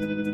thank you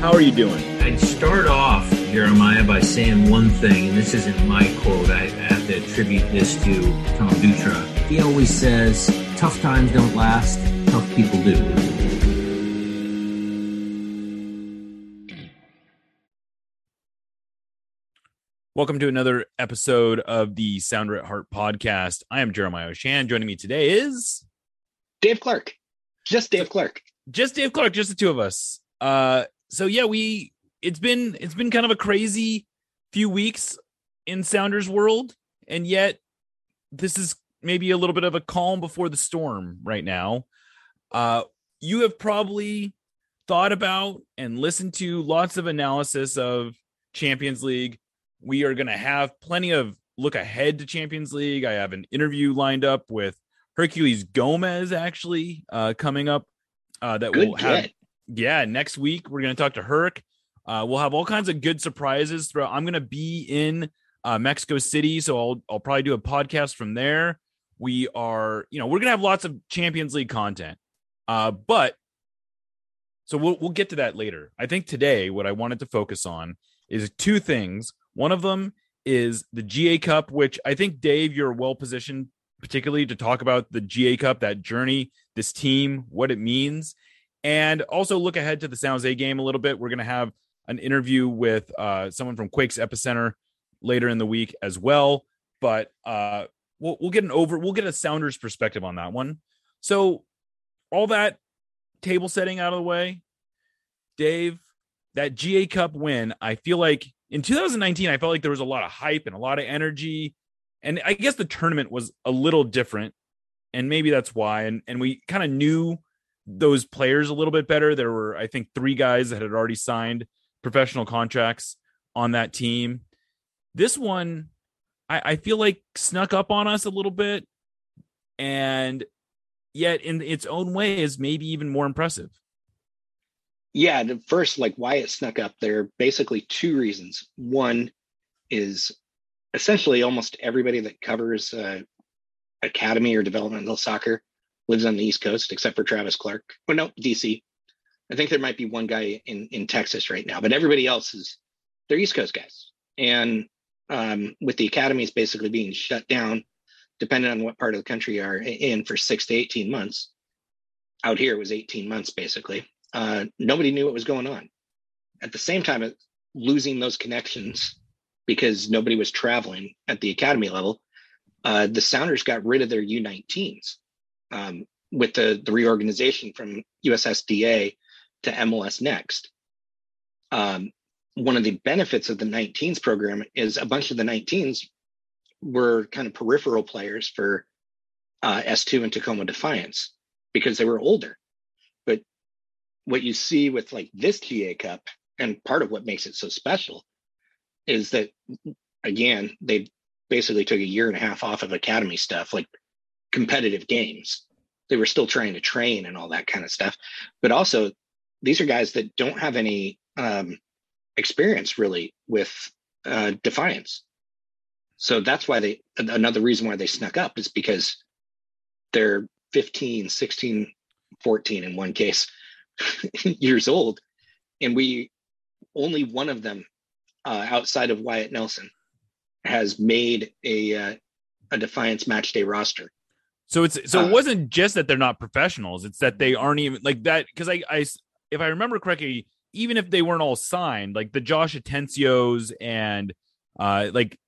how are you doing? I'd start off, Jeremiah, by saying one thing, and this isn't my quote. I have to attribute this to Tom Dutra. He always says, tough times don't last, tough people do. Welcome to another episode of the Sounder at Heart podcast. I am Jeremiah Oshan. Joining me today is Dave Clark. Just Dave Clark. Just Dave Clark, just the two of us. Uh so yeah, we it's been it's been kind of a crazy few weeks in Sounders world, and yet this is maybe a little bit of a calm before the storm right now. Uh, you have probably thought about and listened to lots of analysis of Champions League. We are going to have plenty of look ahead to Champions League. I have an interview lined up with Herculez Gomez actually uh, coming up uh, that Good will have. Yeah, next week we're going to talk to Herc. Uh, we'll have all kinds of good surprises throughout. I'm going to be in uh, Mexico City, so I'll I'll probably do a podcast from there. We are, you know, we're going to have lots of Champions League content. Uh, but so we'll we'll get to that later. I think today what I wanted to focus on is two things. One of them is the GA Cup, which I think Dave, you're well positioned, particularly to talk about the GA Cup, that journey, this team, what it means, and also look ahead to the San Jose game a little bit. We're going to have an interview with uh, someone from Quakes Epicenter later in the week as well. But uh, we'll we'll get an over we'll get a Sounders perspective on that one. So all that table setting out of the way, Dave, that GA Cup win, I feel like in 2019, I felt like there was a lot of hype and a lot of energy. And I guess the tournament was a little different. And maybe that's why. And and we kind of knew those players a little bit better. There were, I think, three guys that had already signed professional contracts on that team. This one, I, I feel like snuck up on us a little bit, and yet in its own way is maybe even more impressive. Yeah, the first, like why it snuck up, there are basically two reasons. One is essentially almost everybody that covers uh, academy or developmental soccer lives on the East Coast, except for Travis Clark. Oh no, DC. I think there might be one guy in in Texas right now, but everybody else is they're East Coast guys. And um, with the academies basically being shut down, depending on what part of the country you are in for six to eighteen months. Out here it was eighteen months basically. Uh, nobody knew what was going on. At the same time, losing those connections because nobody was traveling at the academy level. Uh, the Sounders got rid of their U19s um, with the, the reorganization from USSDA to MLS Next. Um, one of the benefits of the 19s program is a bunch of the 19s were kind of peripheral players for uh, S2 and Tacoma Defiance because they were older. But what you see with like this GA Cup, and part of what makes it so special, is that again they basically took a year and a half off of academy stuff, like competitive games. They were still trying to train and all that kind of stuff, but also these are guys that don't have any um, experience really with uh, defiance. So that's why they, another reason why they snuck up is because they're 15, 16, 14 in one case years old. And we, only one of them uh, outside of Wyatt Nelson has made a, uh, a Defiance match day roster. So it's so Uh, it wasn't just that they're not professionals; it's that they aren't even like that. Because I, I, if I remember correctly, even if they weren't all signed, like the Josh Atencios and uh, like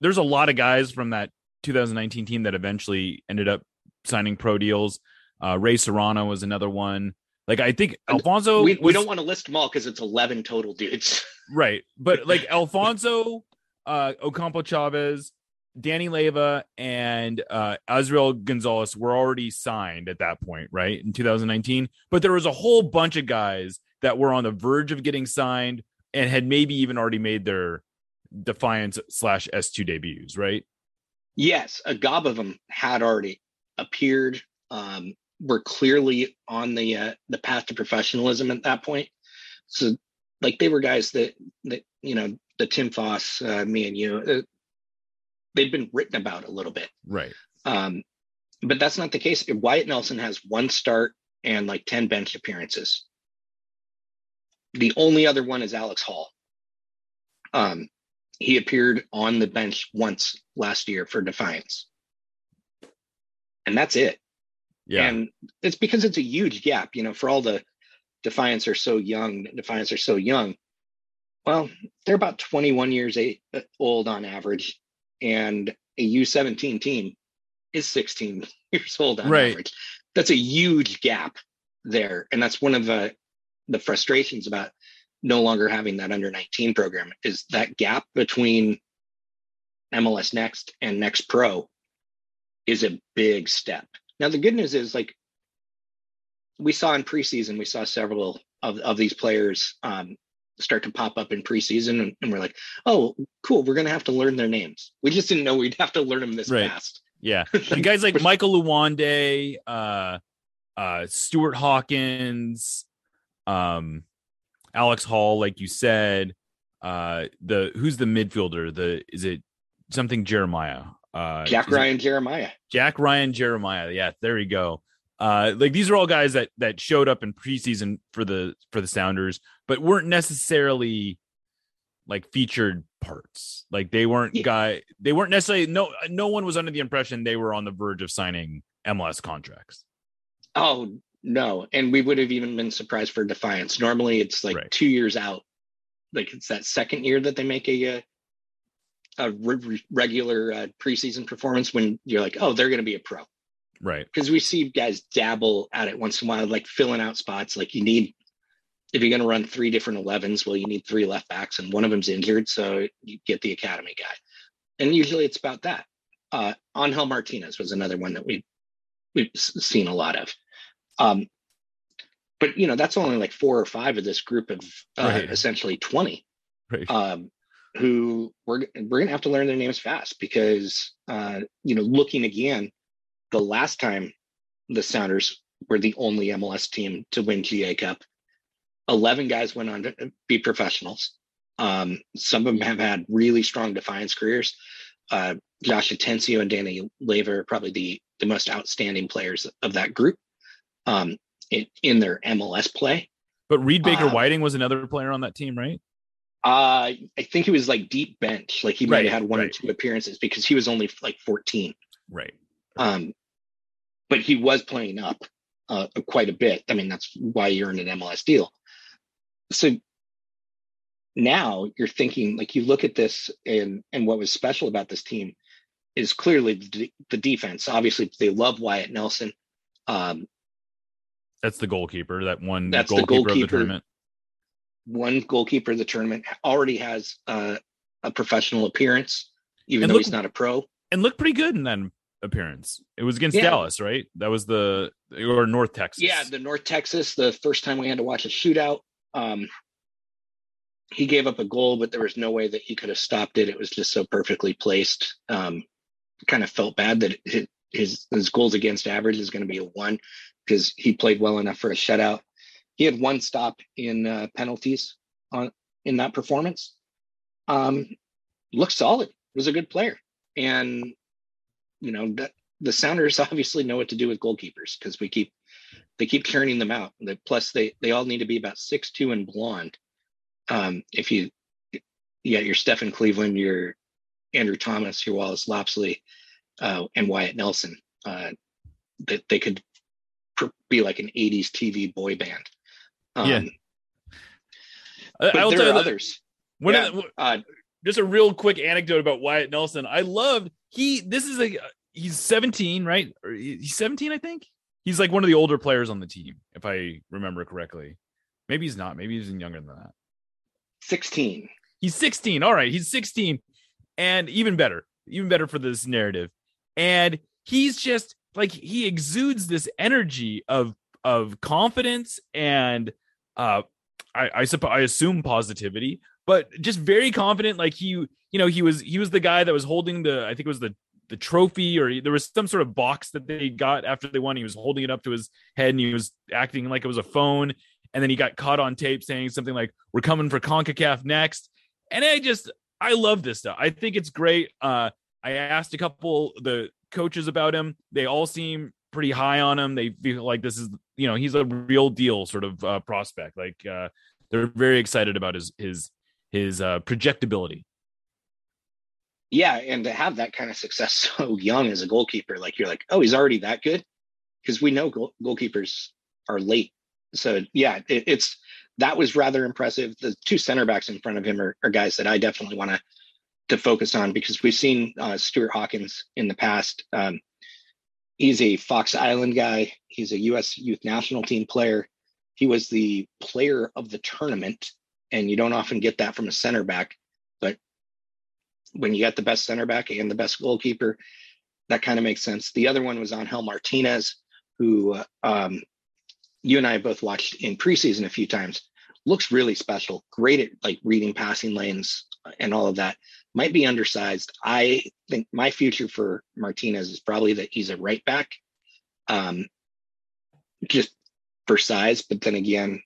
there's a lot of guys from that 2019 team that eventually ended up signing pro deals. Uh, Ray Serrano was another one. Like I think Alfonso, we, we was- don't want to list them all because it's 11 total dudes. right, but like Alfonso, uh, Ocampo Chavez, Danny Leva, and uh, Azrael Gonzalez were already signed at that point, right in 2019. But there was a whole bunch of guys that were on the verge of getting signed and had maybe even already made their Defiance slash S2 debuts, right? Yes, a gob of them had already appeared. Um, were clearly on the uh, the path to professionalism at that point. So, like they were guys that that you know the Tim Foss, uh, me and you, uh, they've been written about a little bit. Right. Um, but that's not the case. Wyatt Nelson has one start and like 10 bench appearances. The only other one is Alex Hall. Um, he appeared on the bench once last year for Defiance. And that's it. Yeah. And it's because it's a huge gap, you know, for all the Defiance are so young, Defiance are so young. Well, they're about 21 years old on average. And a U17 team is 16 years old on Right. average. That's a huge gap there. And that's one of the, the frustrations about no longer having that under 19 program is that gap between MLS Next and Next Pro is a big step. Now the good news is like we saw in preseason, we saw several of, of these players um, start to pop up in preseason, and, and we're like, oh, cool, we're gonna have to learn their names. We just didn't know we'd have to learn them this Right. fast. Yeah. And guys like Michael Luwande, uh uh Stuart Hawkins, um Alex Hall, like you said, uh the who's the midfielder? The is it something Jeremiah? Uh Jack is it- Ryan Jeremiah. Jack Ryan Jeremiah. Yeah, there we go. Uh like these are all guys that that showed up in preseason for the for the Sounders, but weren't necessarily like featured parts. Like they weren't Yeah. guy they weren't necessarily no no one was under the impression they were on the verge of signing MLS contracts. Oh no, and we would have even been surprised for Defiance. Normally, it's like Right. two years out. Like it's that second year that they make a uh, a re- regular uh, preseason performance when you're like, oh, they're going to be a pro. Right. Because we see guys dabble at it once in a while, like filling out spots. Like you need, if you're going to run three different 11s, well, you need three left backs, and one of them's injured, so you get the academy guy. And usually it's about that. Uh, Angel Martinez was another one that we we've seen a lot of. Um, but you know, that's only like four or five of this group of uh, Right. essentially 20 Right. um, who we're we're gonna have to learn their names fast because uh, you know, looking again, the last time the Sounders were the only MLS team to win GA Cup, eleven guys went on to be professionals. Um, some of them have had really strong Defiance careers. Uh, Josh Atencio and Danny Leva are probably the the most outstanding players of that group um, in, in their MLS play. But Reed Baker Uh, Whiting was another player on that team, right? Uh, I think he was like deep bench, like he might Right, have had one or two appearances because he was only like 14. Right. Um, but he was playing up uh, quite a bit. I mean, that's why you're in an MLS deal. So now you're thinking, like, you look at this, and and what was special about this team is clearly the, the defense. Obviously, they love Wyatt Nelson. Um, That's the goalkeeper, that one That's the goalkeeper, of the tournament. one goalkeeper of the tournament already has uh, a professional appearance, even And though look- he's not a pro. And looked pretty good in that appearance. It was against Yeah. Dallas, right? That was the or North Texas. Yeah, the North Texas, the first time we had to watch a shootout. Um, he gave up a goal, but there was no way that he could have stopped it. It was just so perfectly placed. Um, kind of felt bad that his, his his goals against average is going to be a one because he played well enough for a shutout. He had one stop in uh, penalties on in that performance. Um, looked solid. Was a good player, and you know that the Sounders obviously know what to do with goalkeepers because we keep they keep churning them out. Plus, they they all need to be about six two and blonde. Um, if you, yeah, your Stefan Cleveland, your Andrew Thomas, your Wallace Lopsley, uh, and Wyatt Nelson, uh, that they could pr- be like an '80s TV boy band. Um, Yeah. I, but I'll there tell are others. one Yeah. the, Uh, just a real quick anecdote about Wyatt Nelson. I loved he. This is a he's 17, right? Or he's 17, I think. He's like one of the older players on the team, if I remember correctly. Maybe he's not. Maybe he's even younger than that. 16. He's 16. All right, he's 16, and even better, even better for this narrative. And he's just like he exudes this energy of of confidence and uh I, I suppose I assume positivity, but just very confident. Like he, you know, he was he was the guy that was holding the I think it was the the trophy or there was some sort of box that they got after they won. He was holding it up to his head and he was acting like it was a phone. And then he got caught on tape saying something like, "We're coming for Concacaf next." And I just I love this stuff. I think it's great. Uh, I asked a couple the coaches about him. They all seem pretty high on him. They feel like this is you know he's a real deal sort of uh, prospect. Like uh, they're very excited about his his his uh, projectability. Yeah, and to have that kind of success so young as a goalkeeper, like you're like, oh, he's already that good, because we know goal- goalkeepers are late. So yeah, it, it's that was rather impressive. The two center backs in front of him are, are guys that I definitely want to to focus on because we've seen uh, Stuart Hawkins in the past. Um, he's a Fox Island guy. He's a U.S. Youth National Team player. He was the player of the tournament, and you don't often get that from a center back. When you got the best center back and the best goalkeeper, that kind of makes sense. The other one was Angel Martinez, who um, you and I both watched in preseason a few times. Looks really special. Great at like reading passing lanes and all of that might be undersized. I think my future for Martinez is probably that he's a right back, um, just for size. But then again,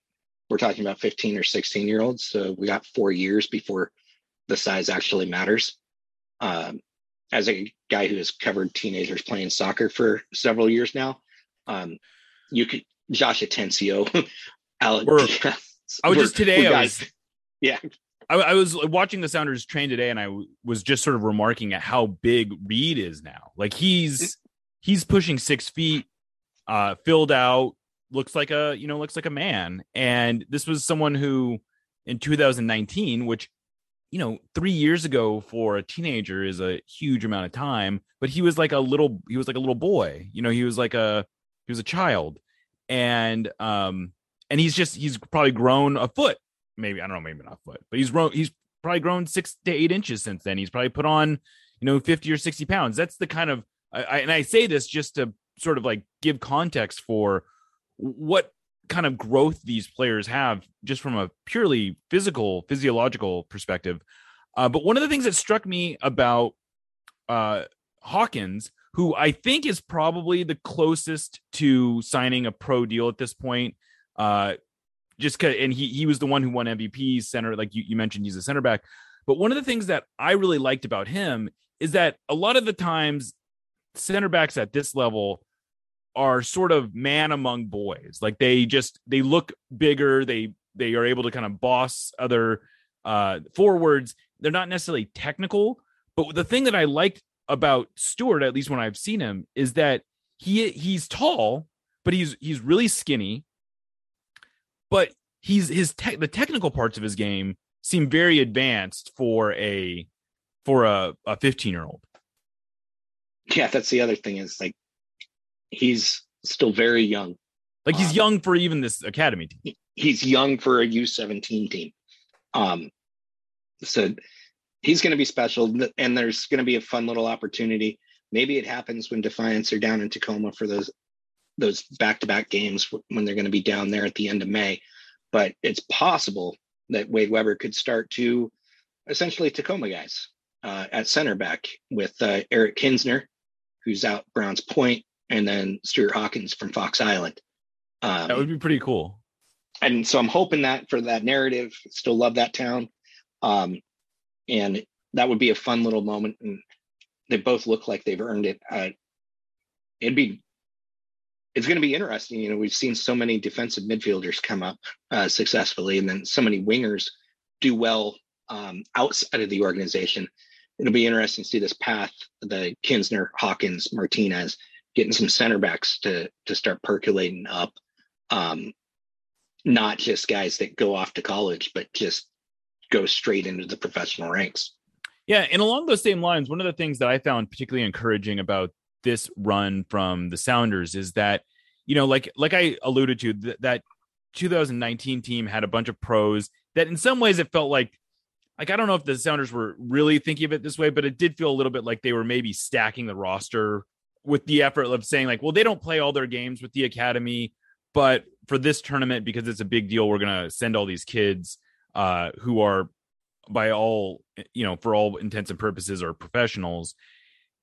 we're talking about 15 or 16 year olds. So we got four years before the size actually matters. Um, as a guy who has covered teenagers playing soccer for several years now, um, you could Josh Atencio, Alex. I was just today. I was, yeah, I, I, was watching the Sounders train today, and I w- was just sort of remarking at how big Reed is now. Like he's he's pushing six feet, uh, filled out, looks like a you know looks like a man. And this was someone who, in 2019, which you know three years ago for a teenager is a huge amount of time, but he was like a little he was like a little boy. You know, he was like a he was a child, and um and he's just he's probably grown a foot maybe I don't know, maybe not a foot, but he's grown. He's probably grown six to eight inches since then. He's probably put on, you know, fifty or sixty pounds. That's the kind of, I, I, and I say this just to sort of like give context for what kind of growth these players have, just from a purely physical, physiological perspective. Uh, but one of the things that struck me about uh, Hawkins, who I think is probably the closest to signing a pro deal at this point. Uh, just cause, and he he was the one who won MVP center, like you, you mentioned, he's a center back. But one of the things that I really liked about him is that a lot of the times center backs at this level are sort of man among boys. Like they just they look bigger, they they are able to kind of boss other uh forwards. They're not necessarily technical, but the thing that I liked about Stuart, at least when I've seen him, is that he he's tall, but he's he's really skinny but he's his tech the technical parts of his game seem very advanced for a for a, a 15 year old yeah that's the other thing is like he's still very young. Like he's um, young for even this academy team. he's young for a u17 team. Um so he's going to be special and there's going to be a fun little opportunity. Maybe it happens when defiance are down in tacoma for those those back-to-back games when they're going to be down there at the end of May. But it's possible that Wade Webber could start to essentially Tacoma guys uh, at center back with uh, Eric Kinsner, who's out Browns Point, and then Stuart Hawkins from Fox Island. Um, that would be pretty cool. And so I'm hoping that for that narrative, still love that town. Um, and that would be a fun little moment. And they both look like they've earned it. Uh, it'd be it's going to be interesting. You know, we've seen so many defensive midfielders come up uh, successfully, and then so many wingers do well um, outside of the organization. It'll be interesting to see this path: the Kinsner, Hawkins, Martinez, getting some center backs to to start percolating up. Um, not just guys that go off to college, but just go straight into the professional ranks. Yeah, and along those same lines, one of the things that I found particularly encouraging about this run from the Sounders is that, you know, like like I alluded to, th- that 2019 team had a bunch of pros that in some ways it felt like like I don't know if the Sounders were really thinking of it this way, but it did feel a little bit like they were maybe stacking the roster with the effort of saying like, well, they don't play all their games with the academy, but for this tournament because it's a big deal. We're gonna send all these kids uh, who are by all you know for all intents and purposes are professionals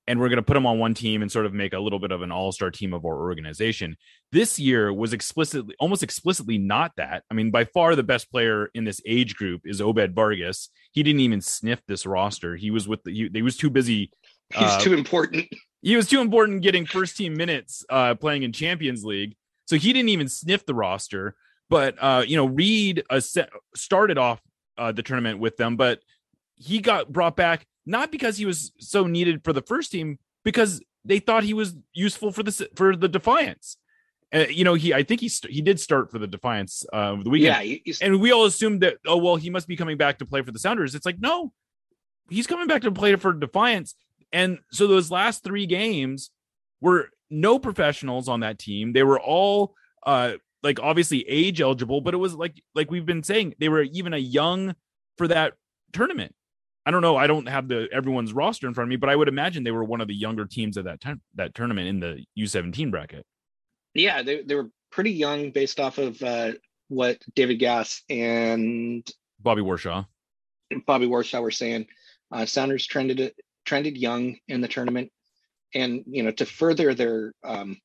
and we're going to put them on one team and sort of make a little bit of an all-star team of our organization this year was explicitly almost explicitly not that i mean by far the best player in this age group is obed vargas he didn't even sniff this roster he was with the he, he was too busy He's uh, too important. He was too important getting first team minutes uh playing in champions league. So he didn't even sniff the roster but uh you know reed uh, set, started off uh, the tournament with them but he got brought back not because he was so needed for the first team because they thought he was useful for the for the defiance. Uh, you know he i think he st- he did start for the defiance uh of the weekend. Yeah, and we all assumed that oh well he must be coming back to play for the sounders. It's like no he's coming back to play for defiance and so those last three games were no professionals on that team. They were all uh like obviously age eligible but it was like like we've been saying they were even a young for that tournament. I don't know. I don't have the everyone's roster in front of me but i would imagine they were one of the younger teams of that time that tournament in the u17 bracket. Yeah, they they were pretty young based off of uh, what David Gass and bobby warshaw. Bobby Warshaw were saying. Uh, Sounders trended trended young in the tournament, and you know to further their um,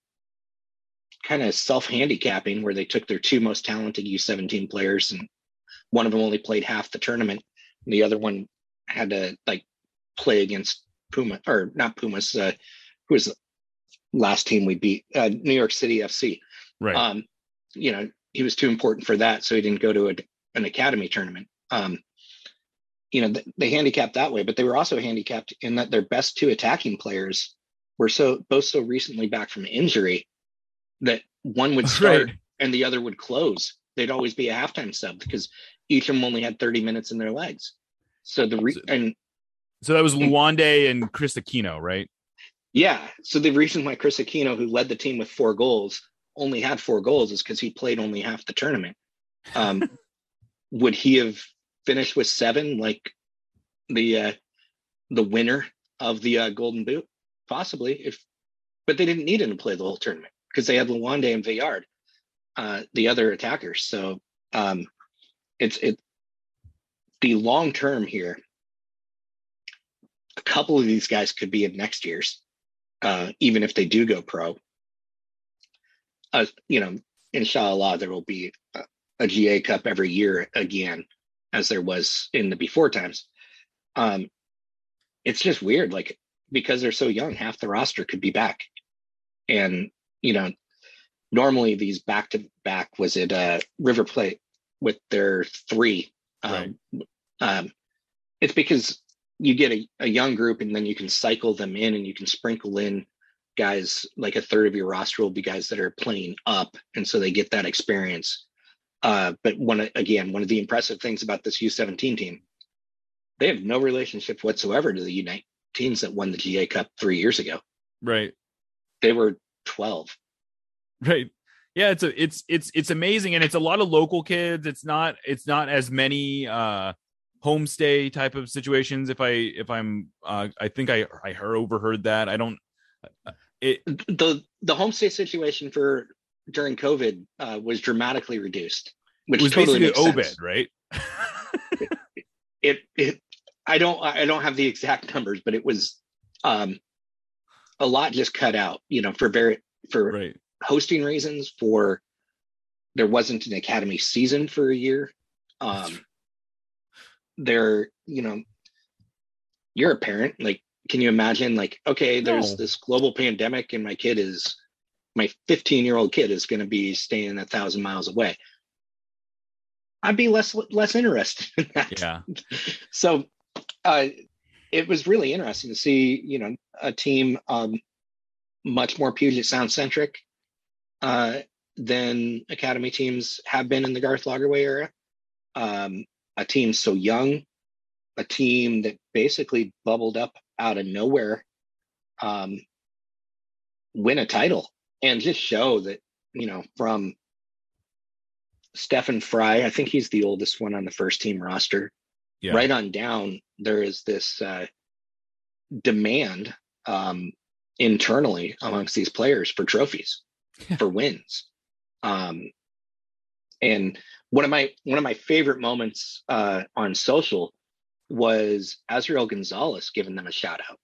kind of self handicapping, where they took their two most talented U17 players, and one of them only played half the tournament, and the other one had to like play against Puma or not Pumas, uh, who was the last team we beat, uh, New York City FC. right Um, you know, he was too important for that, so he didn't go to a, an academy tournament. Um, you know, they handicapped that way, but they were also handicapped in that their best two attacking players were so both so recently back from injury that one would start Right. and the other would close. They'd always be a halftime sub because each of them only had 30 minutes in their legs. So the re- and so that was luande and chris aquino right Yeah. So the reason why Chris Aquino, who led the team with four goals, only had four goals is because he played only half the tournament. Um, would he have finished with seven like the uh, the winner of the uh, Golden Boot? Possibly, if but they didn't need him to play the whole tournament because they had Luande and Villard, uh, the other attackers. So um, it's it the long term here. A couple of these guys could be in next year's uh, even if they do go pro. Uh, you know, inshallah, there will be a, a GA Cup every year again, as there was in the before times. Um, it's just weird, like because they're so young, half the roster could be back, and you know, normally these back to back was it uh, River Plate with their three. Um, um, it's because you get a, a young group and then you can cycle them in and you can sprinkle in guys like a third of your roster will be guys that are playing up and so they get that experience uh, but one again one of the impressive things about this u17 team they have no relationship whatsoever to the u19s that won the ga cup three years ago. Right. They were 12 right. Yeah it's a it's it's it's amazing and it's a lot of local kids. It's not it's not as many uh homestay type of situations if i if i'm uh i think i i heard, overheard that. I don't it the the homestay situation for during covid uh, was dramatically reduced which was totally makes obed sense. right it it i don't i don't have the exact numbers but it was um a lot just cut out you know for very for right hosting reasons for there wasn't an academy season for a year um there you know you're a parent like can you imagine like okay there's No. this global pandemic and my kid is my 15 year old kid is going to be staying a thousand miles away. I'd be less less interested in that. Yeah. So uh, it was really interesting to see you know a team um, much more puget sound centric uh, than academy teams have been in the garth lagerwey era. Um, a team so young a team that basically bubbled up out of nowhere um, win a title and just show that you know from Stefan Frei, I think he's the oldest one on the first team roster yeah right on down there is this uh, demand um, internally amongst these players for trophies for wins um, And one of my one of my favorite moments uh, on social was Azrael Gonzalez giving them a shout out.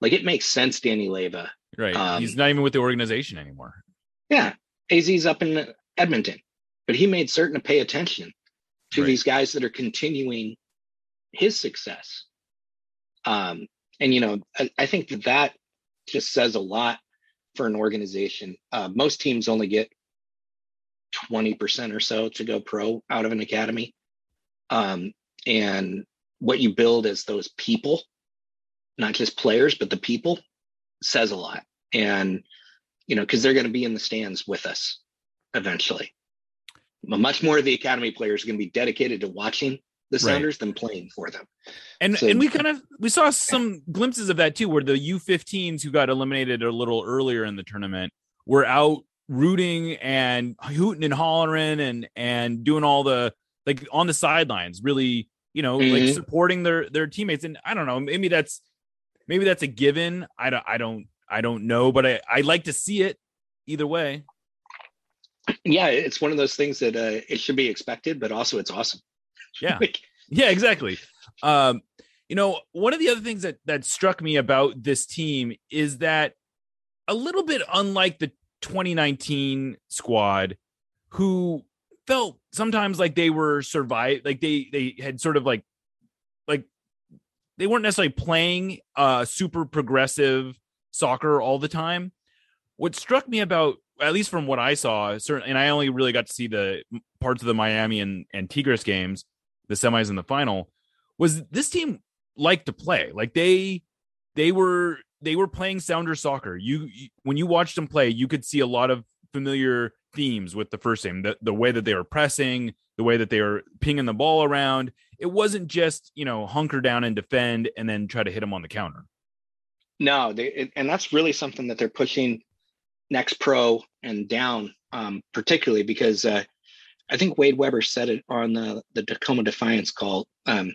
Like it makes sense, Danny Leva. Right. Um, He's not even with the organization anymore. Yeah, AZ's up in Edmonton, but he made certain to pay attention to Right. these guys that are continuing his success. Um, and you know, I, I think that that just says a lot for an organization. Uh, most teams only get twenty percent or so to go pro out of an academy, um, and what you build as those people, not just players, but the people, says a lot. And you know, because they're going to be in the stands with us eventually. Much more of the academy players are going to be dedicated to watching the Right. Sounders than playing for them. And So- and we kind of we saw some glimpses of that too, where the U15s who got eliminated a little earlier in the tournament were out rooting and hooting and hollering and and doing all the like on the sidelines, really, you know, like Mhm. supporting their their teammates. And I don't know, maybe that's maybe that's a given. I don't I don't I don't know, but I I like to see it either way. Yeah, it's one of those things that uh, it should be expected, but also it's awesome. Yeah. Like, Yeah, exactly. Um, you know, one of the other things that that struck me about this team is that a little bit unlike the 2019 squad, who felt sometimes like they were survive, like they they had sort of like like they weren't necessarily playing uh super progressive soccer all the time. What struck me about at least from what I saw, certainly, and I only really got to see the parts of the Miami and, and Tigres games, the semis and the final, was this team liked to play. Like they they were they were playing sounder soccer. You, you when you watched them play, you could see a lot of familiar themes with the first team. The the way that they were pressing, the way that they were pinging the ball around. It wasn't just you know hunker down and defend and then try to hit them on the counter. no, they, and that's really something that they're pushing next pro and down, um, particularly because uh, I think Wade Webber said it on the the Tacoma Defiance call. Um,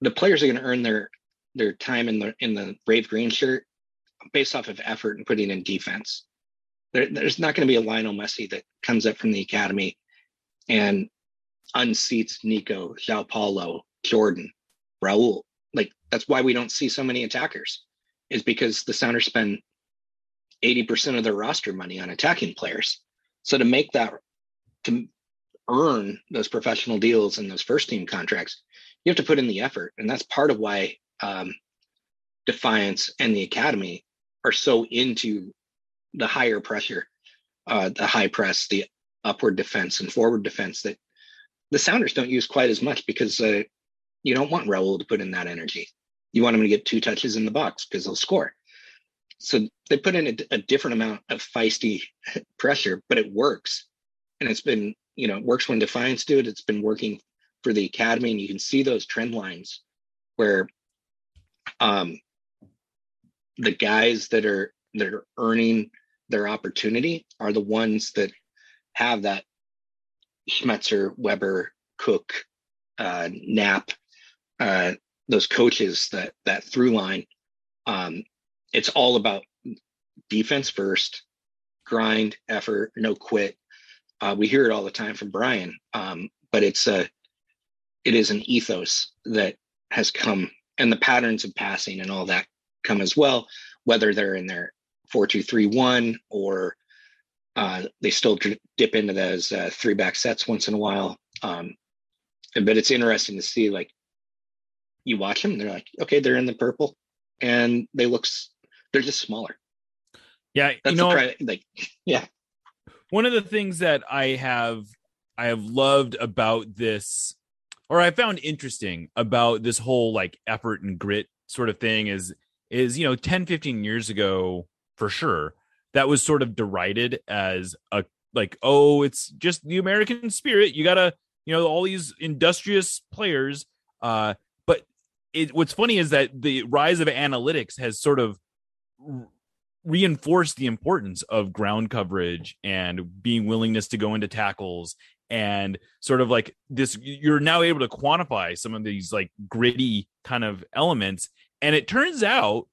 the players are going to earn their their time in the in the brave green shirt based off of effort and putting in defense. There, there's not going to be a Lionel Messi that comes up from the academy and unseats Nico, João Paulo, Jordan, Raul. Like that's why we don't see so many attackers, is because the Sounders spend 80% of their roster money on attacking players. So to make that to earn those professional deals and those first team contracts, you have to put in the effort. And that's part of why um, Defiance and the Academy are so into the higher pressure, uh, the high press, the upward defense and forward defense that the Sounders don't use quite as much because uh, you don't want Raul to put in that energy. You want him to get two touches in the box because they'll score. So they put in a, a different amount of feisty pressure, but it works. And it's been, you know, it works when Defiance do it. It's been working for the academy, and you can see those trend lines where um, the guys that are that are earning their opportunity are the ones that have that Schmetzer, Webber, Cook, uh, Knapp, uh, those coaches that that through line. Um, it's all about defense first, grind, effort, no quit. Uh, we hear it all the time from Brian, um, but it's a it is an ethos that has come, and the patterns of passing and all that come as well. Whether they're in their four two three one or uh, they still dip into those uh, three back sets once in a while. Um, but it's interesting to see like you watch them, they're like, okay, they're in the purple, and they look they're just smaller. Yeah, That's you know, pri- like yeah. one of the things that I have I have loved about this or I found interesting about this whole like effort and grit sort of thing is is you know 10 15 years ago for sure that was sort of derided as a like oh it's just the American spirit. You got to you know all these industrious players. Uh but it what's funny is that the rise of analytics has sort of reinforced the importance of ground coverage and being willingness to go into tackles and sort of like this you're now able to quantify some of these like gritty kind of elements. And it turns out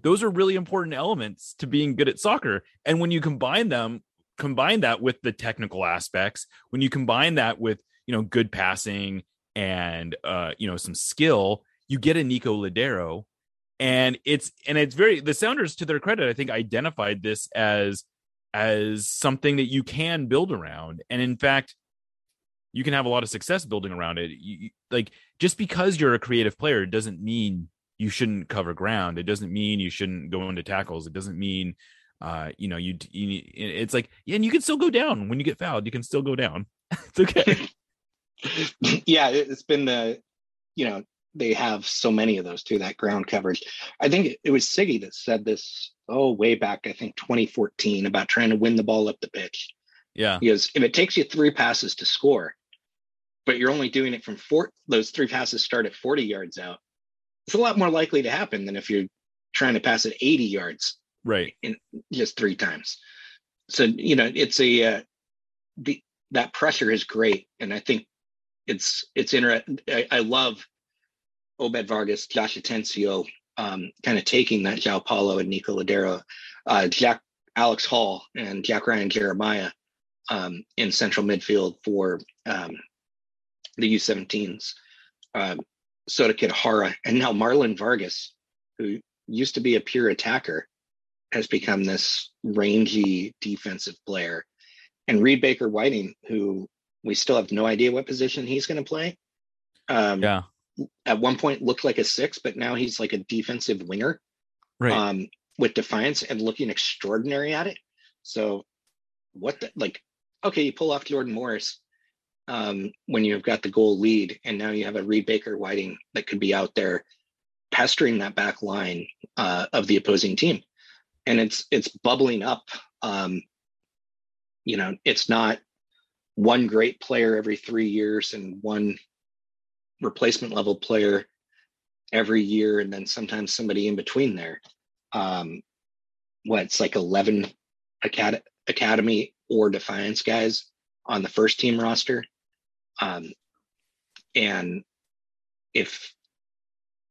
those are really important elements to being good at soccer and when you combine them combine that with the technical aspects, when you combine that with you know good passing and uh, you know some skill, you get a Nico Lodeiro. and it's and it's very the Sounders to their credit, I think identified this as as something that you can build around, and in fact, you can have a lot of success building around it. You, like just because you're a creative player doesn't mean you shouldn't cover ground. It doesn't mean you shouldn't go into tackles. It doesn't mean uh, you know, you, you it's like, yeah, and you can still go down when you get fouled. You can still go down. it's okay. yeah, it's been the, you know, they have so many of those too. That ground coverage. I think it was Sigi that said this. Oh, way back, I think 2014, about trying to win the ball up the pitch. Yeah, because if it takes you three passes to score, but you're only doing it from four, those three passes start at 40 yards out. It's a lot more likely to happen than if you're trying to pass it 80 yards right in just three times so you know it's a uh, the that pressure is great and i think it's it's interesting I, I, love obed vargas josh atencio um, kind of taking that João Paulo and Nico Lodeiro, uh, Jack Alex Hall and Jack Ryan Jeremiah um, in central midfield for um, the U17s. Sota Kitahara and now Marlon Vargas, who used to be a pure attacker, has become this rangy defensive player. And Reed Baker Whiting, who we still have no idea what position he's going to play. Um, yeah. At one point looked like a six, but now he's like a defensive winger. Right. Um, with defiance and looking extraordinary at it. So, what the like? Okay, you pull off Jordan Morris um, when you've got the goal lead, and now you have a Reed Baker Whiting that could be out there pestering that back line uh, of the opposing team. And it's it's bubbling up um you know it's not one great player every three years and one replacement level player every year and then sometimes somebody in between there. Um what it's like 11 acad- academy or defiance guys on the first team roster um and if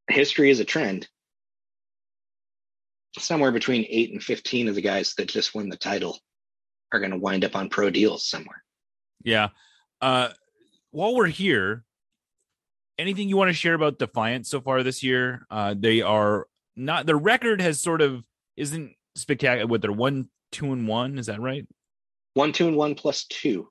history is a trend somewhere between eight and 15 of the guys that just won the title are going to wind up on pro deals somewhere. Yeah. Uh, while we're here, anything you want to share about Defiance so far this year? Uh, they are not, the record has sort of isn't spectacular with their one, two, and one. Is that right? One, two, and one plus two.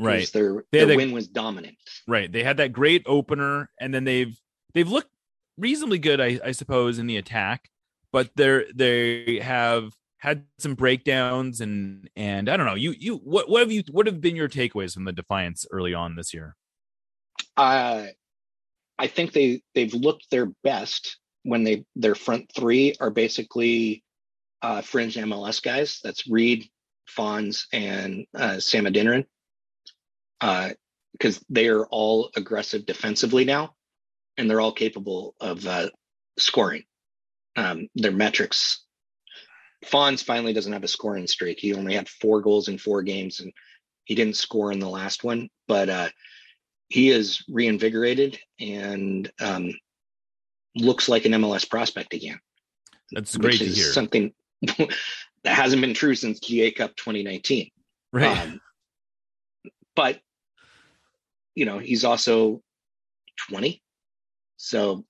Right. Their, their win was dominant. Right. They had that great opener, and then they've they've looked reasonably good, I, I suppose, in the attack but they're they have had some breakdowns and and I don't know. You you what what have you what have been your takeaways from the Defiance early on this year? Uh I think they they've looked their best when they their front three are basically uh fringe MLS guys. That's Reed, Fonz, and uh Sam Adeniran. Uh because they are all aggressive defensively now and they're all capable of uh scoring um, their metrics. Fonz finally doesn't have a scoring streak. He only had four goals in four games, and he didn't score in the last one. But uh, he is reinvigorated and um, looks like an MLS prospect again. That's great to hear. Something that hasn't been true since GA Cup 2019. Right. Um, but you know, he's also 20. So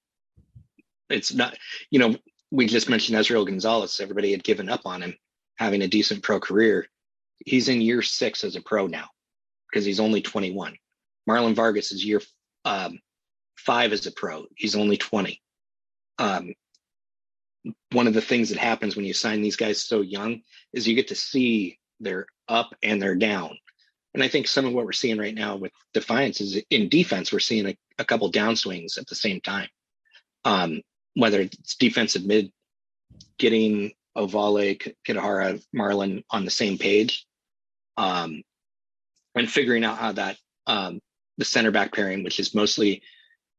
it's not, you know, we just mentioned Ezreal Gonzalez. Everybody had given up on him having a decent pro career. He's in year six as a pro now because he's only 21. Marlon Vargas is year um, five as a pro. He's only 20. Um, one of the things that happens when you sign these guys so young is you get to see their up and their down. And I think some of what we're seeing right now with Defiance is in defense, we're seeing a, a couple downswings at the same time. Um, whether it's defensive mid, getting Ovale, Kitahara, Marlon on the same page, um, and figuring out how that um, the center back pairing, which is mostly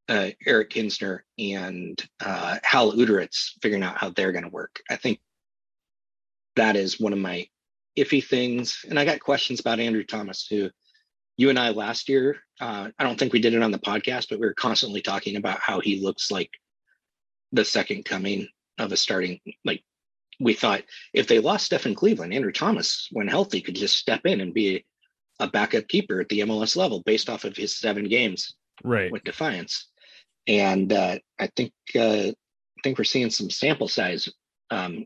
uh, Eric Kinsner and uh, Hal Uderitz, figuring out how they're going to work. I think that is one of my iffy things. And I got questions about Andrew Thomas, who you and I last year, uh, I don't think we did it on the podcast, but we were constantly talking about how he looks like the second coming of a starting like we thought if they lost Stefan Cleveland, Andrew Thomas, when healthy, could just step in and be a backup keeper at the MLS level based off of his seven games Right. with Defiance. And uh, I think uh, I think we're seeing some sample size um,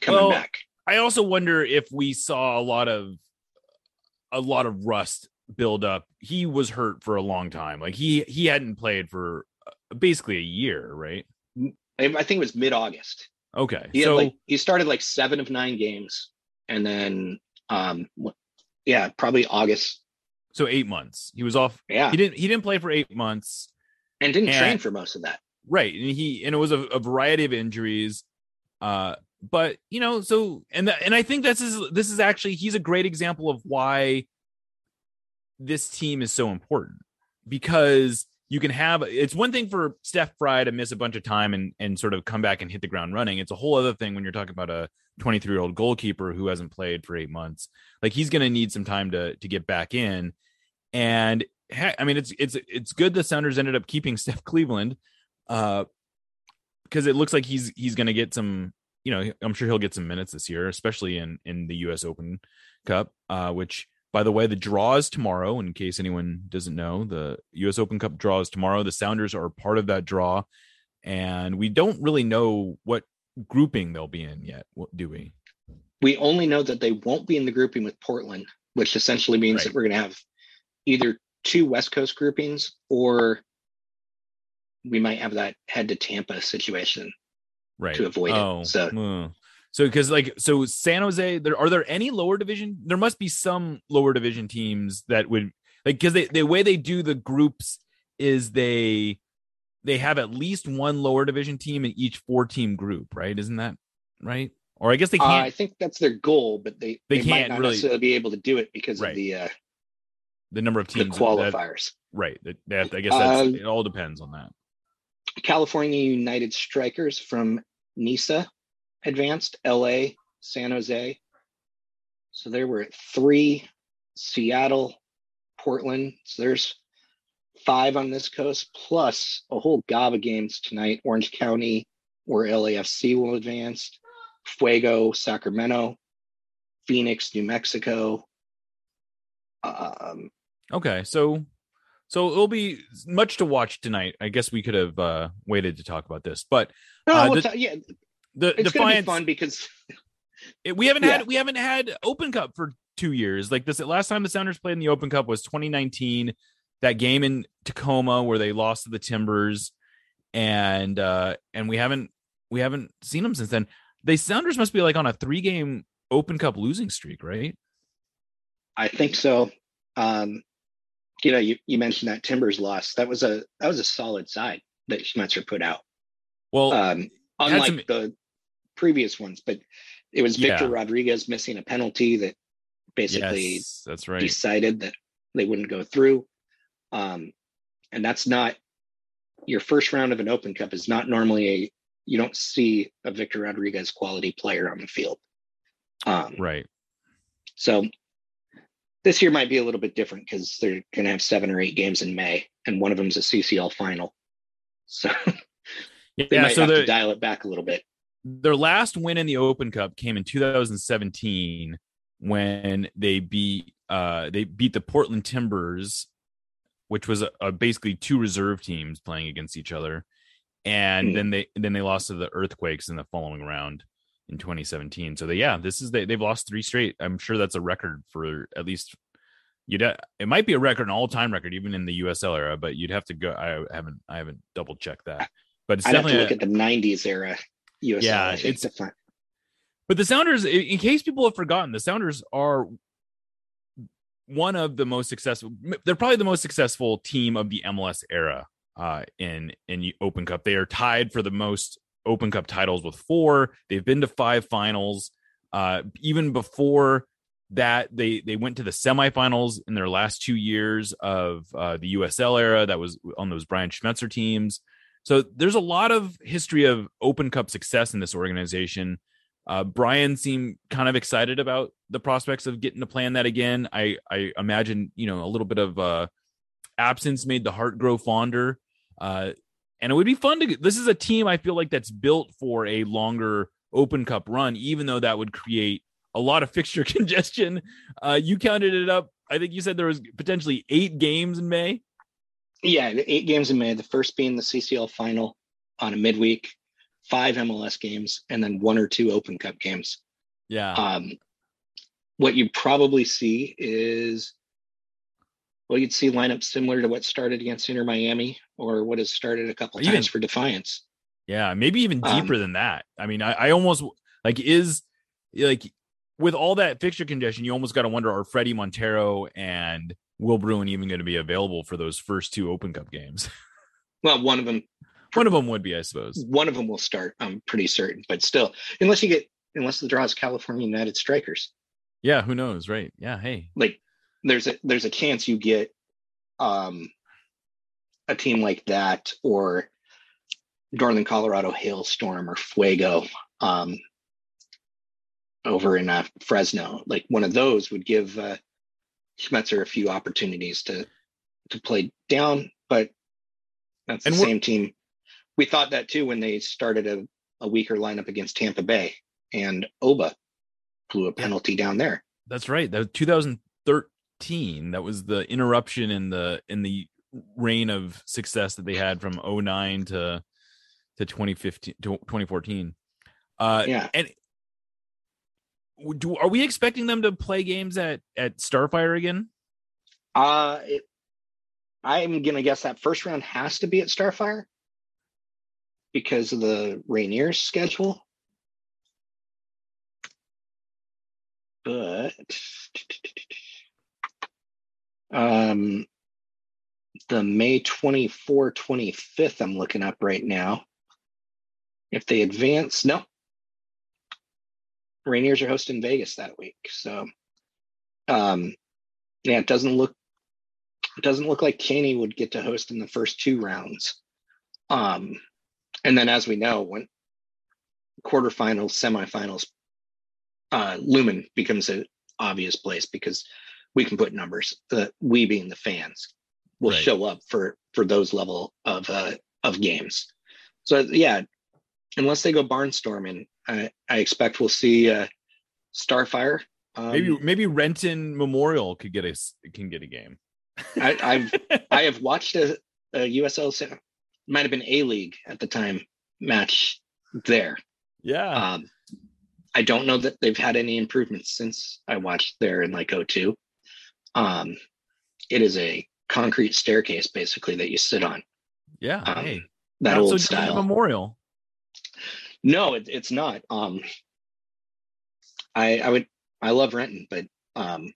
coming Well, back. I also wonder if we saw a lot of a lot of rust build up. He was hurt for a long time. Like he he hadn't played for uh, basically a year, right? I think it was mid August. Okay. He so like he started like seven of nine games, and then um, yeah, probably August. so 8 months. He was off Yeah, he didn't he didn't play for 8 months. and didn't and- train for most of that. Right. And he and it was a, a variety of injuries. Uh but you know, so and that, and I think this is this is actually he's a great example of why this team is so important because you can have it's one thing for Steph Frei to miss a bunch of time and and sort of come back and hit the ground running. It's a whole other thing when you're talking about a 23 year old goalkeeper who hasn't played for eight months. Like he's going to need some time to to get back in. And I mean, it's it's it's good the Sounders ended up keeping Steph Cleveland, uh, because it looks like he's he's going to get some. You know, I'm sure he'll get some minutes this year, especially in in the U.S. Open Cup, uh, which by the way, the draw is tomorrow. In case anyone doesn't know, the U.S. Open Cup draw is tomorrow. The Sounders are part of that draw, and we don't really know what grouping they'll be in yet, what- do we? We only know that they won't be in the grouping with Portland, which essentially means Right. that we're going to have either two West Coast groupings or we might have that head to Tampa situation. Right To avoid it, Oh, so- uh, so because like so San Jose, there are there any lower division? There must be some lower division teams that would like because they the way they do the groups is they they have at least one lower division team in each four team group, right? Isn't that right? Or I guess they Uh, can't. I think that's their goal, but they, They they, can't not really- necessarily be able to do it because Right. of the uh, the number of the teams that- qualifiers. right? That, that I guess that's, Um, it all depends on that. California United Strikers from NISA advanced, LA, San Jose. So there were three, Seattle, Portland. So there's five on this coast, plus a whole gob of games tonight. Orange County, where LAFC will advance, Fuego, Sacramento, Phoenix, New Mexico. Um, Okay, so so it'll be much to watch tonight. I guess we could have uh waited to talk about this, but no, Uh, we'll the- t- yeah, the it's gonna be fun because It- we haven't Yeah. had we haven't had Open Cup for two years. Like this last time the Sounders played in the Open Cup was 2019. That game in Tacoma where they lost to the Timbers, and uh and we haven't we haven't seen them since then. The Sounders must be like on a three game Open Cup losing streak, right? I think so. Um, you know, you, you mentioned that Timbers loss. That was a that was a solid side that Schmetzer put out. Well, Um, unlike some- the previous ones, but it was Victor Yeah. Rodriguez missing a penalty that basically yes, that's right. decided that they wouldn't go through. Um, and that's not your first round of an Open Cup is not normally a you don't see a Victor Rodriguez quality player on the field. Um, Right. so this year might be a little bit different because they're going to have seven or eight games in May, and one of them is a CCL final. So they Yeah. might So have to dial it back a little bit. their last win in the Open Cup came in 2017 when they beat uh they beat the Portland Timbers, which was a, a basically two reserve teams playing against each other, and Hmm. then they then they lost to the Earthquakes in the following round in 2017. So they yeah, this is they they've lost three straight. I'm sure that's a record for at least you'd it might be a record an all time record even in the USL era, but you'd have to go. I haven't I haven't double checked that, but it's I'd have to definitely look at the '90s era USL. Yeah, it's- find- But the Sounders, in in case people have forgotten, the Sounders are one of the most successful. They're probably the most successful team of the MLS era uh, in in Open Cup. They are tied for the most Open Cup titles with four. They've been to five finals. Uh, even before that, they they went to the semifinals in their last two years of uh, the USL era. That was on those Brian Schmetzer teams. So there's a lot of history of Open Cup success in this organization. Uh, Brian seemed kind of excited about the prospects of getting to plan that again. I I imagine you know a little bit of uh, absence made the heart grow fonder, uh, and it would be fun to. This is a team I feel like that's built for a longer Open Cup run, even though that would create a lot of fixture congestion. Uh, you counted it up. I think you said there was potentially eight games in May. Yeah, eight games in May. The first being the CCL final on a midweek, five MLS games, and then one or two Open Cup games. Yeah. Um, what you probably see is, well, you'd see lineups similar to what started against Inter Miami or what has started a couple Even- times for Defiance. Yeah, maybe even Um, deeper than that. I mean, I, I almost like is like with all that fixture congestion, you almost got to wonder are Freddie Montero and Will Bruin even going to be available for those first two Open Cup games? Well, one of them, One of them would be, I suppose. one of them will start. I'm pretty certain, but still, unless you get, unless the draw is California United Strikers, Yeah, who knows, right? Yeah, hey, like there's a there's a chance you get um, a team like that or Darling Colorado Hailstorm or Fuego um, over in uh, Fresno. Like one of those would give uh, Schmetzer a few opportunities to to play down, but that's the same team. We thought that too when they started a, a weaker lineup against Tampa Bay and Oba blew a penalty yeah. down there. That's right. The 2000 15 that was the interruption in the in the reign of success that they had from 09 to to 2015 to 2014 uh yeah. and do are we expecting them to play games at at starfire again? Uh it, i'm gonna guess that first round has to be at starfire because of the rainier's schedule. But um, the May 24, 25th, I'm looking up right now. If they advance, no. Rainiers are hosting Vegas that week. So um yeah, it doesn't look it doesn't look like Cheney would get to host in the first two rounds. Um, and then as we know, when quarterfinals, semifinals, uh, Lumen becomes an obvious place because we can put numbers. The we being the fans will Right. show up for for those level of uh, of games. So yeah, unless they go barnstorming, I, I expect we'll see uh, Starfire. Um, maybe maybe Renton Memorial could get a can get a game. I, I've I have watched a, a USL might have been A League at the time match there. yeah, Um, I don't know that they've had any improvements since I watched there in like 02. Um, it is a concrete staircase basically that you sit on. yeah. um, hey, That old so style. Memorial. No, it, it's not. Um, I I would I love Renton, but um,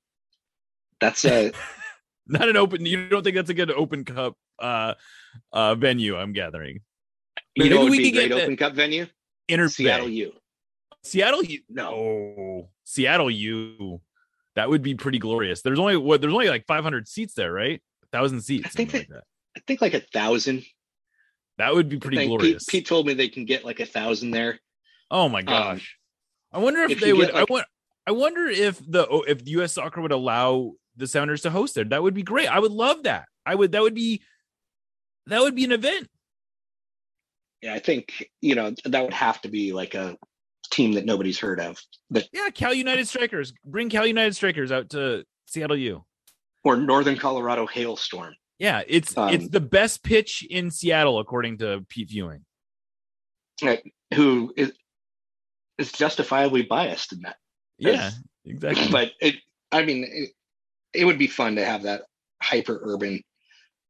that's a Not an open. You don't think that's a good Open Cup uh uh venue? I'm gathering. you Maybe know we could get Open Cup venue. Inter Seattle. U. Seattle U. No. No, Seattle U. That would be pretty glorious. There's only what there's only like 500 seats there, right? thousand seats. I think like that. I think like a thousand. That would be pretty glorious. Pete, Pete told me they can get like a thousand there. oh my gosh! I wonder if, Um, if they would. get, I want. I wonder if the oh, if U.S. Soccer would allow the Sounders to host there. That would be great. I would love that. I would. That would be. That would be an event. Yeah, I think you know that would have to be like a team that nobody's heard of, Yeah, Cal United Strikers. Bring Cal United Strikers out to Seattle U. or Northern Colorado Hailstorm. Yeah, it's Um, it's the best pitch in Seattle according to Pete Fewing. uh, who is is justifiably biased in that. Yeah, exactly. But it, I mean, it, it would be fun to have that hyper urban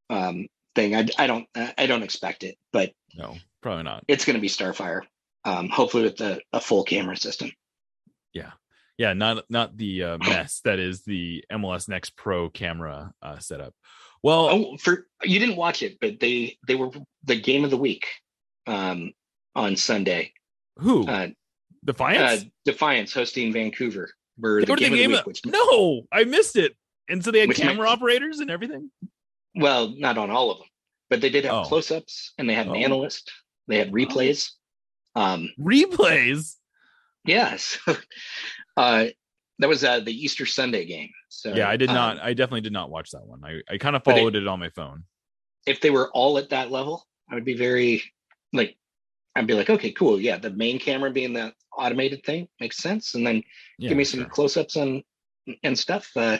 um, thing. I, I don't, I don't expect it, but no, probably not. it's going to be Starfire. Um, hopefully with a, a full camera system. Yeah, yeah, not not the uh, mess that is the MLS Next Pro camera uh, setup. Well, Oh, for you didn't watch it, but they they were the game of the week um, on Sunday. who Uh, Defiance? uh, Defiance hosting Vancouver. Were They the game, the game of the of- week, which no, I missed it. And so they had camera might- operators and everything. well, not on all of them, but they did have Oh. close-ups and they had an Oh. analyst. They had replays. Um, Replays. yes, uh, that was uh, the Easter Sunday game. So yeah, I did um, not. I definitely did not watch that one. I, I kind of But it- followed it on my phone. if they were all at that level, I would be very like I'd be like, okay, cool. Yeah, the main camera being the automated thing makes sense. And then Yeah, give me some sure. close-ups and and stuff. Uh,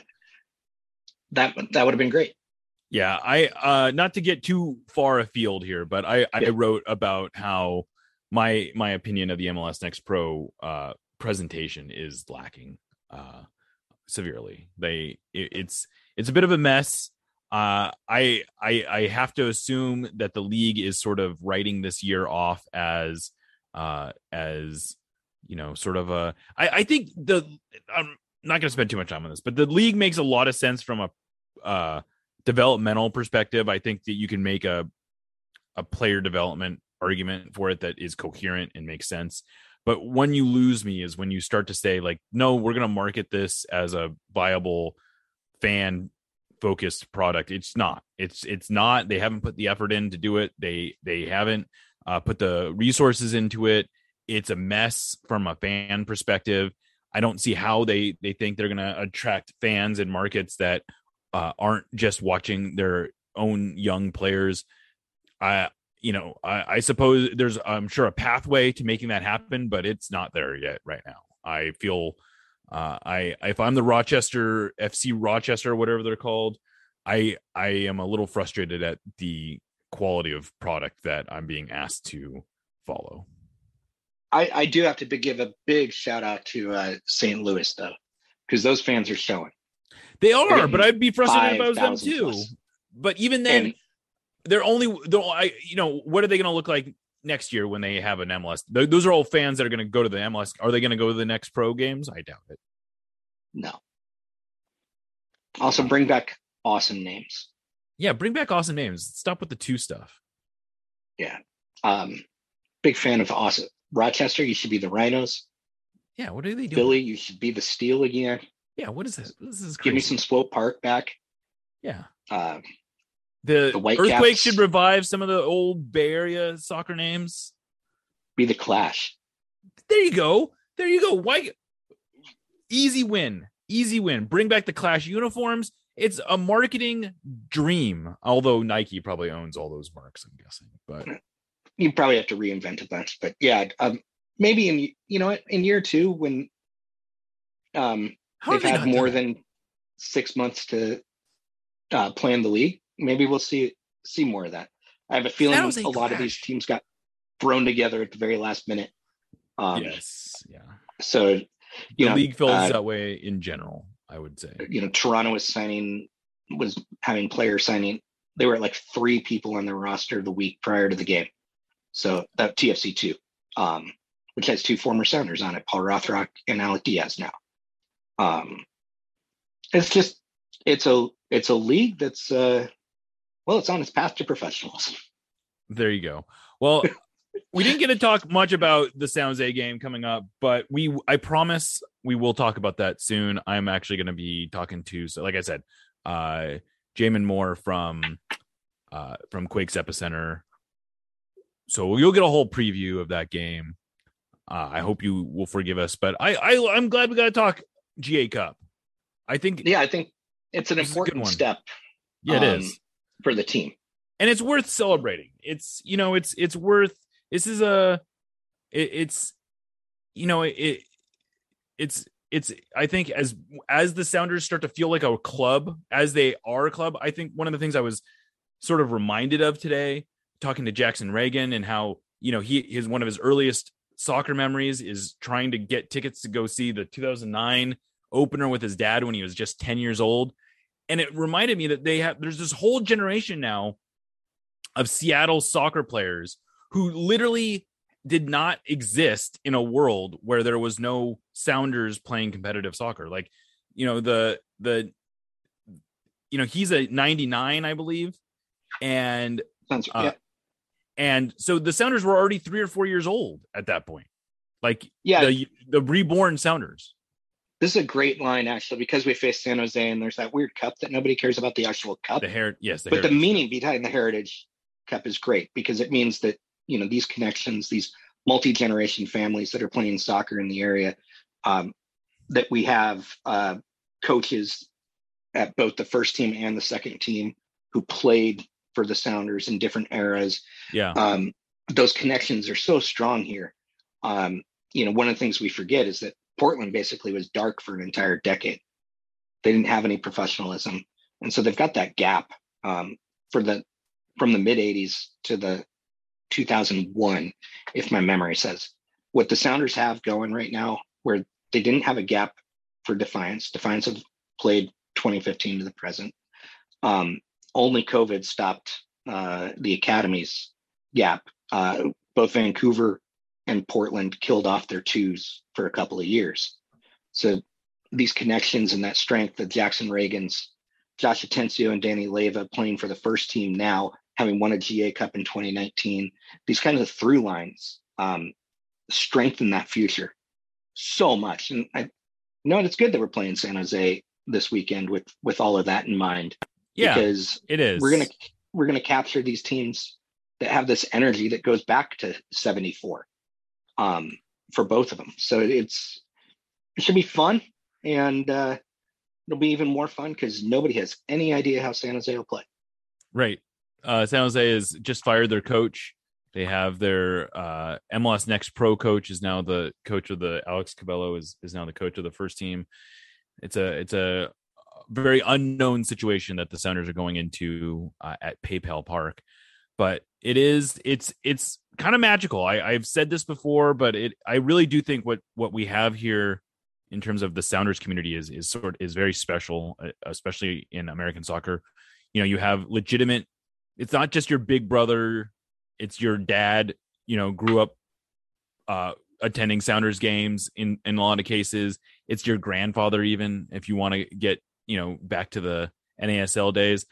that that would have been great. Yeah, I uh not to get too far afield here, but I I Yeah. wrote about how my my opinion of the MLS Next Pro uh presentation is lacking uh severely. They it, it's it's a bit of a mess. Uh I I I have to assume that the league is sort of writing this year off as uh as you know sort of a I I think the I'm not going to spend too much time on this, but the league makes a lot of sense from a uh developmental perspective, I think that you can make a a player development argument for it that is coherent and makes sense. But when you lose me is when you start to say like, no, we're going to market this as a viable fan focused product. It's not. It's it's not. They haven't put the effort in to do it. They they haven't uh, put the resources into it. It's a mess from a fan perspective. I don't see how they they think they're going to attract fans and markets that uh, aren't just watching their own young players. I, you know, I, I suppose there's, I'm sure, a pathway to making that happen, but it's not there yet right now. I feel, uh, I if I'm the Rochester FC Rochester, whatever they're called, I I am a little frustrated at the quality of product that I'm being asked to follow. I, I do have to give a big shout out to uh, St. Louis though, because those fans are showing. They are, but I'd be frustrated if I was them too. plus. But even then, And they're only they're, I you know what are they going to look like next year when they have an MLS? Those are all fans that are going to go to the MLS. Are they going to go to the next pro games? I doubt it. no. Also, bring back awesome names. Yeah, bring back awesome names. Stop with the two stuff. Yeah. Um, big fan of awesome Rochester. You should be the Rhinos. Yeah, what are they doing? Billy, you should be the Steel again. Yeah, what is this? This is Give me some Swope Park back. Yeah, Uh, the, The earthquake Whitecaps. should revive some of the old Bay Area soccer names. be the Clash. There you go. There you go. Why? Easy win. Easy win. Bring back the Clash uniforms. It's a marketing dream. Although Nike probably owns all those marks, I'm guessing. But You probably have to reinvent a bunch, but yeah, um, maybe in you know in year two when um, how they've had more done than six months to uh, plan the league. Maybe we'll see see more of that. I have a feeling San Jose a lot of these teams got thrown together at the very last minute. Um, yes. Yeah. So The know, league feels uh, that way in general. I would say. you know, Toronto was signing was having player signing. They were at like three people on their roster the week prior to the game. So that TFC two, um, which has two former Sounders on it, Paul Rothrock and Alec Diaz now. Um, it's just it's a it's a league that's uh, well, it's on its path to professionalism. There you go. Well, we didn't get to talk much about the San Jose game coming up, but we I promise we will talk about that soon. I'm actually going to be talking to so like I said, uh Jamin Moore from uh from Quakes Epicenter. So you'll get a whole preview of that game. Uh, I hope you will forgive us, but I, I I'm glad we got to talk GA Cup. I think Yeah, I think it's an This is a good important step yeah, it um, is. For the team. and it's worth celebrating it's you know it's it's worth this is a it, it's you know it, it it's it's i think as as the sounders start to feel like a club as they are a club i think one of the things i was sort of reminded of today talking to Jackson Ragen and how you know he his one of his earliest soccer memories is trying to get tickets to go see the 2009 opener with his dad when he was just 10 years old and it reminded me that they have there's this whole generation now of Seattle soccer players who literally did not exist in a world where there was no Sounders playing competitive soccer. Like, you know, the the you know, he's a 99, I believe. And Sounds Uh, yeah. and so the Sounders were already 3 or 4 years old at that point. Like Yeah, the the reborn Sounders. This is a great line actually because we face San Jose and there's that weird cup that nobody cares about the actual cup. The hair yes, the but the meaning behind the Heritage Cup is great because it means that you know these connections, these multi-generation families that are playing soccer in the area, um, that we have uh, coaches at both the first team and the second team who played for the Sounders in different eras. yeah. Um, those connections are so strong here. Um, you know, one of the things we forget is that Portland basically was dark for an entire decade. They didn't have any professionalism, and so they've got that gap um, for the from the mid '80s to the 2001, if my memory says. What the Sounders have going right now, where they didn't have a gap for Defiance. Defiance have played 2015 to the present. Um, only COVID stopped uh, the Academy's gap. Uh, both Vancouver and Portland killed off their twos for a couple of years. So these connections and that strength that Jackson Ragens, Josh Atencio, and Danny Leyva playing for the first team now, having won a GA Cup in 2019, these kinds of through lines um, strengthen that future so much. And I know it's good that we're playing San Jose this weekend with with all of that in mind. Yeah, because it is. We're gonna we're gonna capture these teams that have this energy that goes back to 74 um, for both of them. So it's it should be fun, and uh, it'll be even more fun because nobody has any idea how San Jose will play. Right. Uh, San Jose has just fired their coach. They have their uh, MLS Next Pro coach is now the coach of the Alex Covelo is is now the coach of the first team. It's a it's a very unknown situation that the Sounders are going into uh, at PayPal Park, but it is it's it's kind of magical. I, I've said this before, but it I really do think what what we have here in terms of the Sounders community is is sort is very special, uh, especially in American soccer. You know, you have legitimate. It's not just your big brother it's your dad, you know, grew up uh, attending Sounders games in in a lot of cases. It's your grandfather, even if you want to get you know back to the NASL days.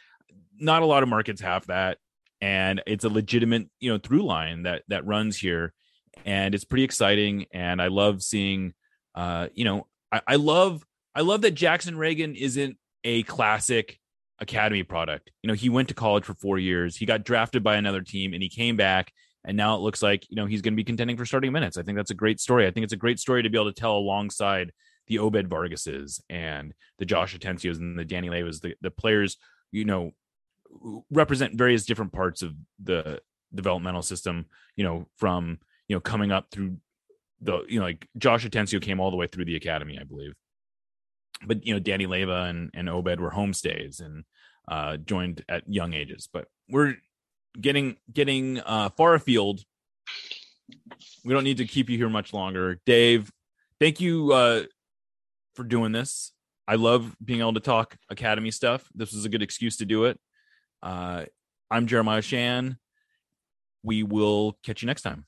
Not a lot of markets have that, and it's a legitimate you know through line that that runs here, and it's pretty exciting. And I love seeing, uh, you know, I, I love I love that Jackson Ragen isn't a classic academy product. You know, he went to college for four years. He got drafted by another team and he came back. And now it looks like, you know, he's going to be contending for starting minutes. I think that's a great story. I think it's a great story to be able to tell alongside the Obed Vargases and the Josh Atencios and the Danny Leyvas, the, the players, you know, represent various different parts of the developmental system, you know, from, you know, coming up through the, you know, like Josh Atencio came all the way through the academy, I believe but you know Danny Leyva and, and Obed were homestays and uh, joined at young ages. But we're getting getting uh, far afield. We don't need to keep you here much longer, Dave. Thank you uh, for doing this. I love being able to talk academy stuff. This was a good excuse to do it. Uh, I'm Jeremiah Oshan. We will catch you next time.